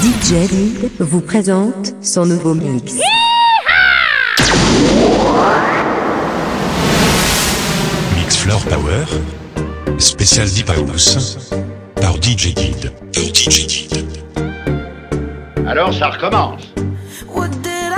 DJ vous présente son nouveau mix. Mix Floor Power, spécial Deep House, par DJ Guide. DJ Alors ça recommence. What did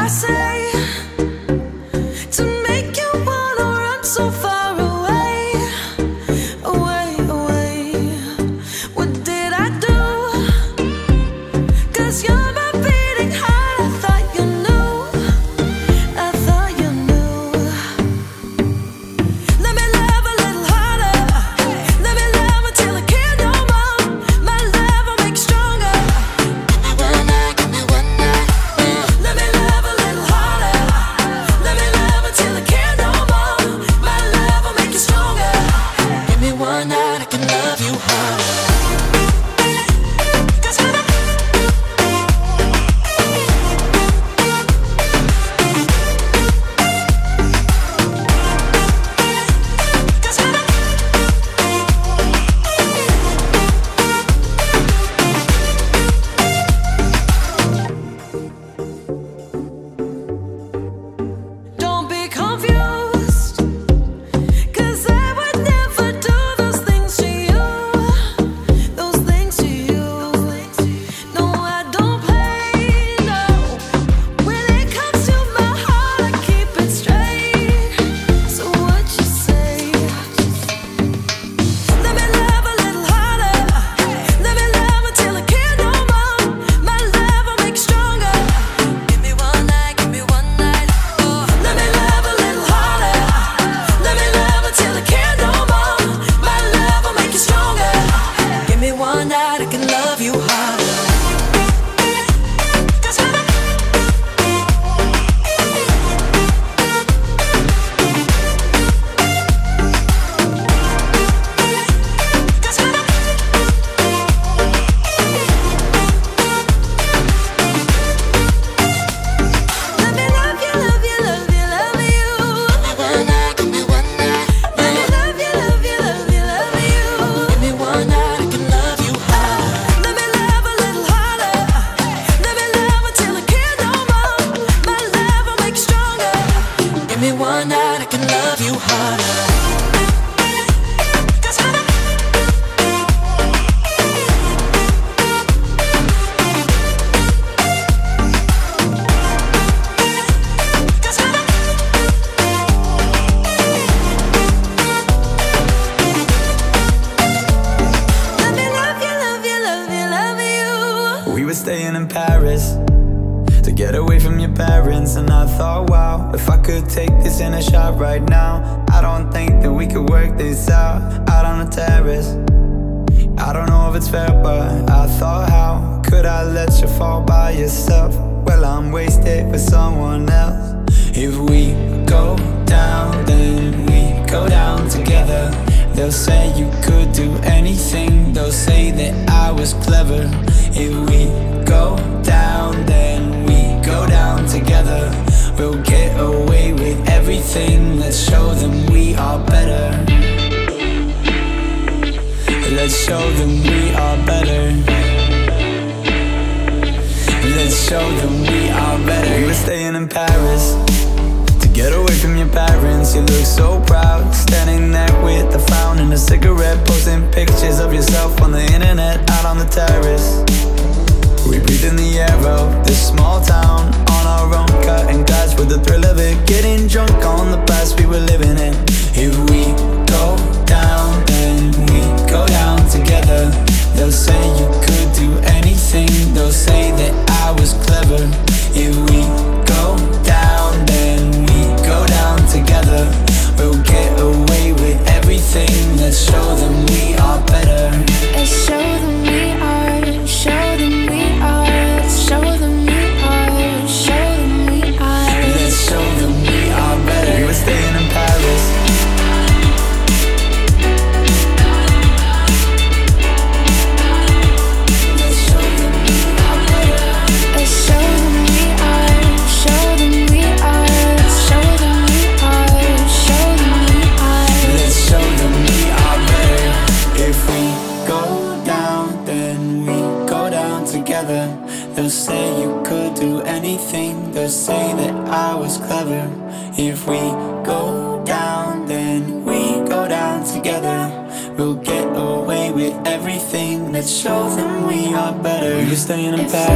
stay in the.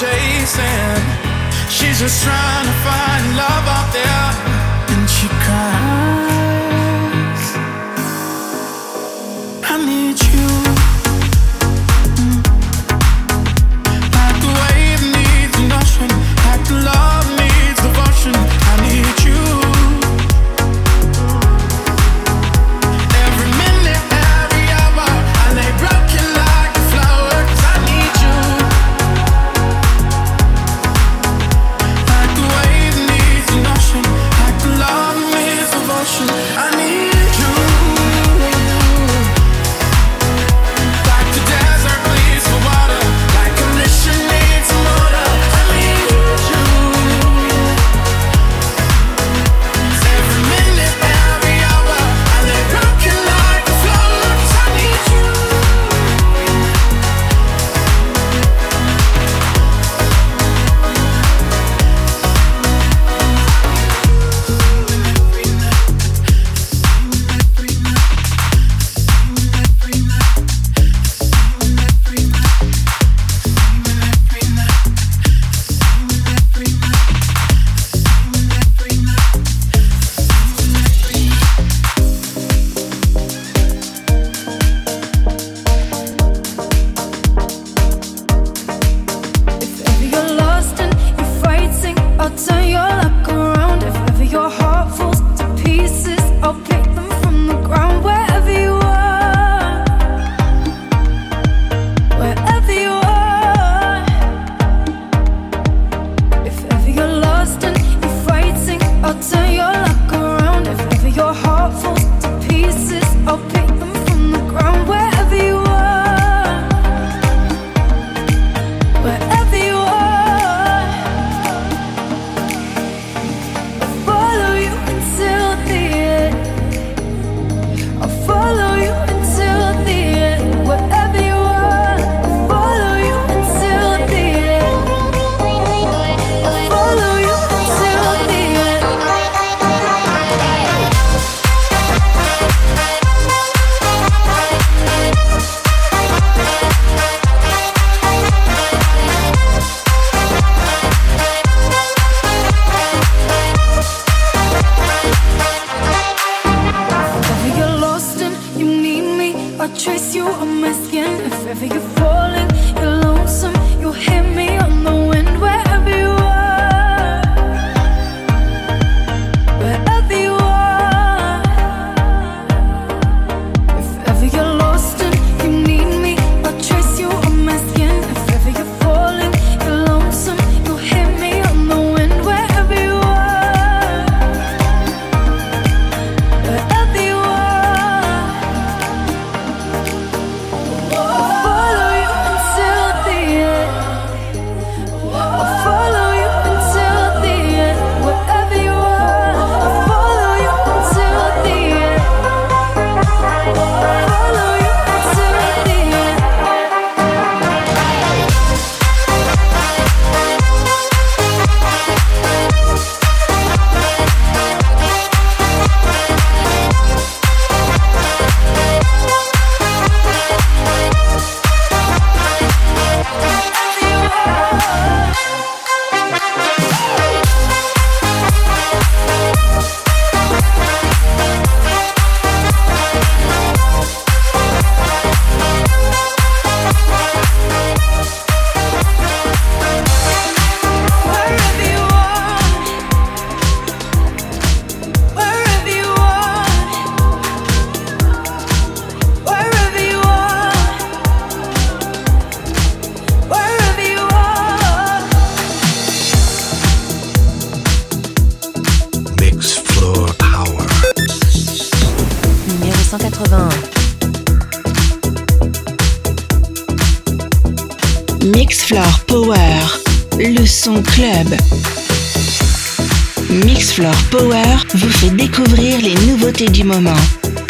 chasing. She's just trying to find love out there. And she cries.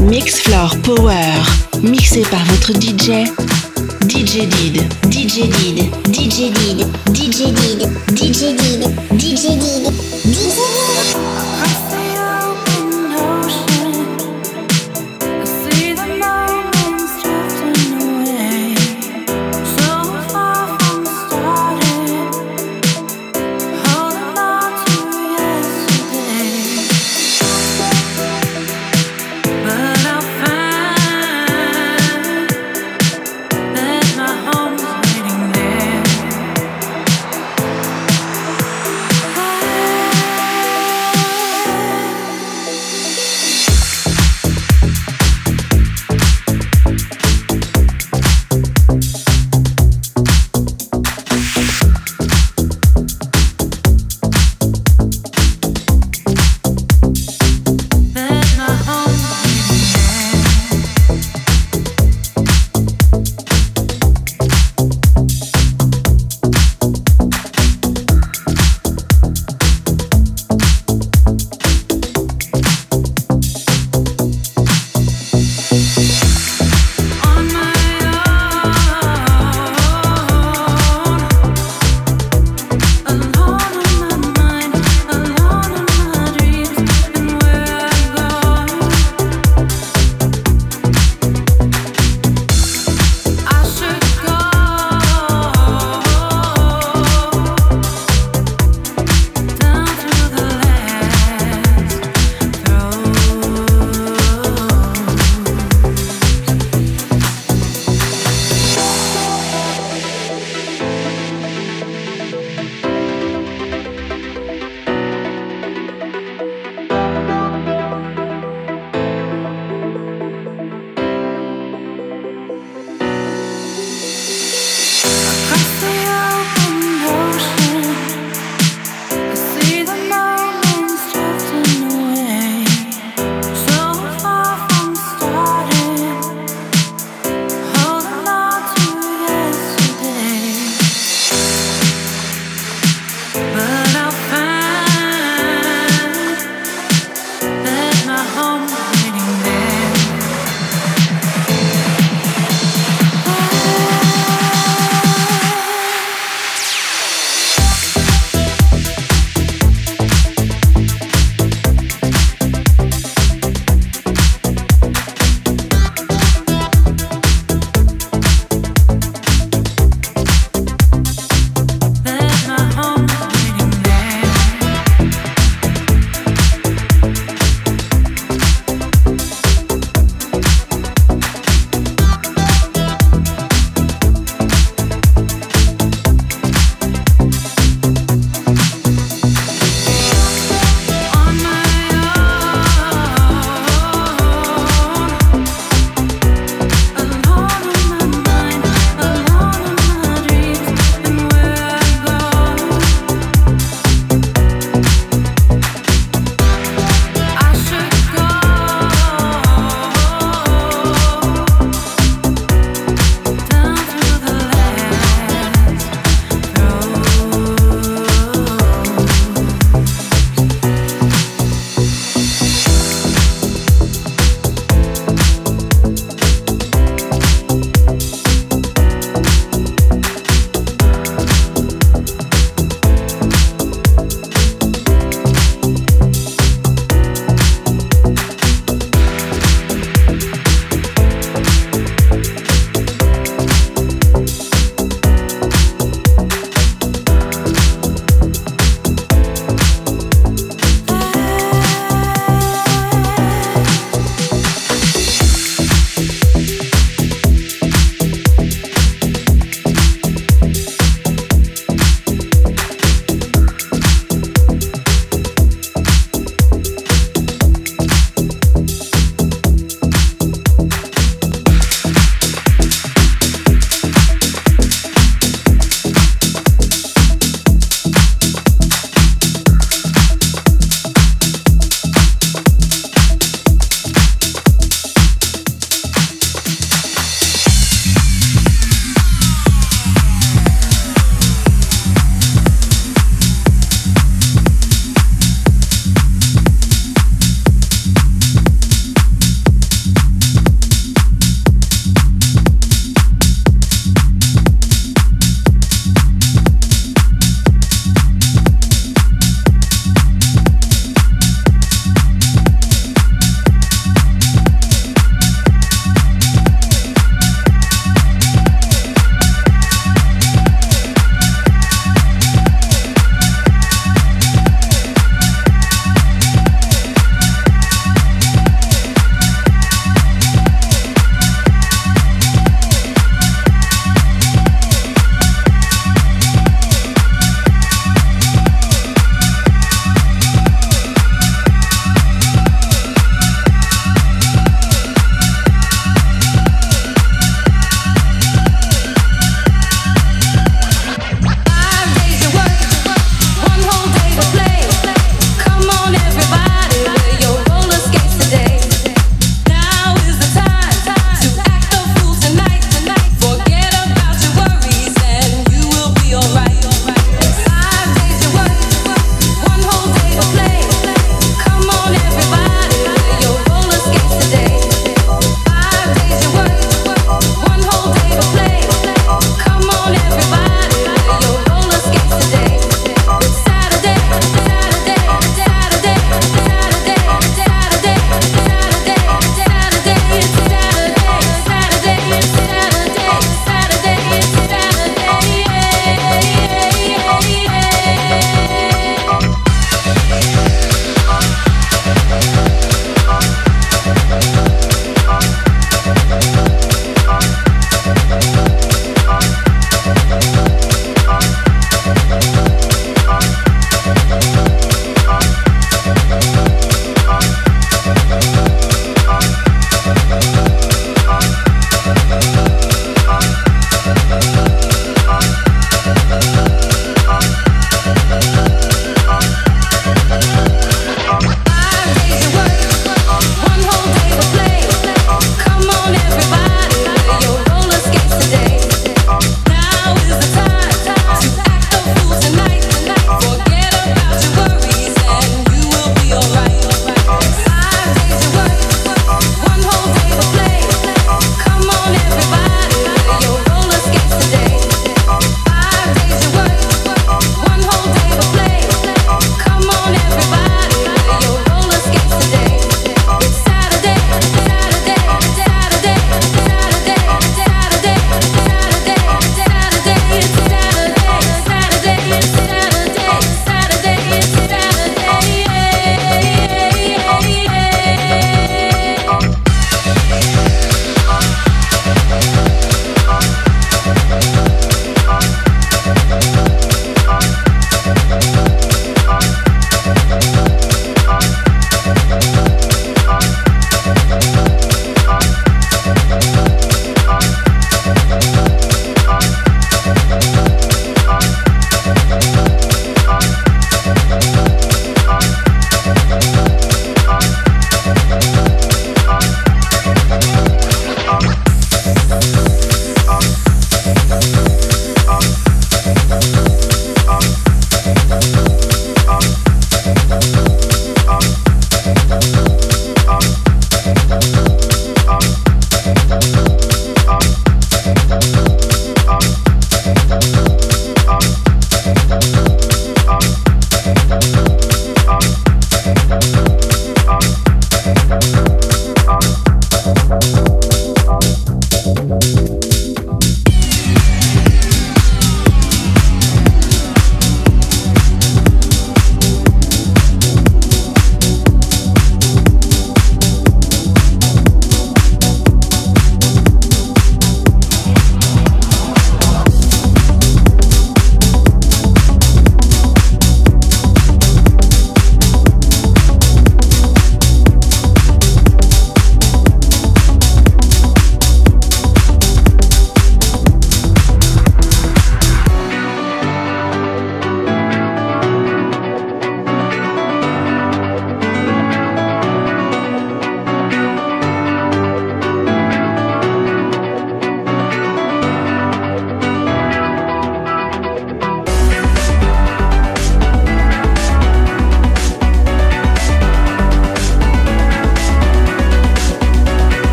Mix Floor Power, mixé par votre DJ, DJ Did. DJ Did, DJ Did, DJ Did, DJ Did, DJ Did, DJ Did.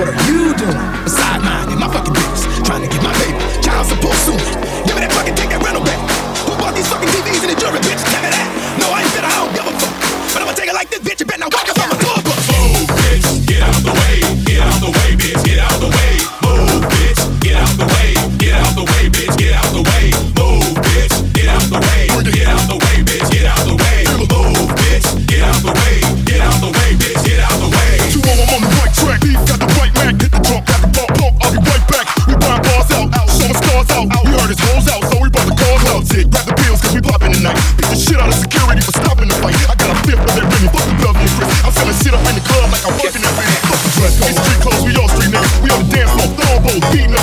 What are you doing? Beside mine in my fucking bills. Trying to get my baby child support soon. Give me that fucking ticket, rental back. Who bought these fucking TVs in the jury, bitch? Give me that. No, I ain't said I don't give a fuck. But I'ma take it like this, bitch. You better not walk up on my door. Be